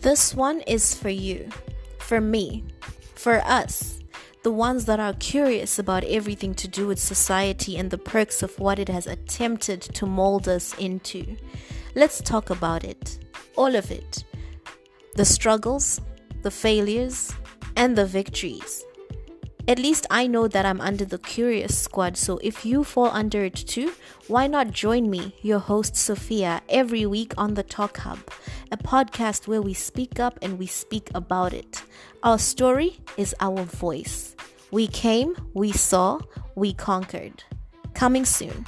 This one is for you, for me, for us, the ones that are curious about everything to do with society and the perks of what it has attempted to mold us into. Let's talk about it. All of it. The struggles, the failures, and the victories. At least I know that I'm under the curious squad, so if you fall under it too, why not join me, your host Sophia, every week on the Talk Hub, a podcast where we speak up and we speak about it. Our story is our voice. We came, we saw, we conquered. Coming soon.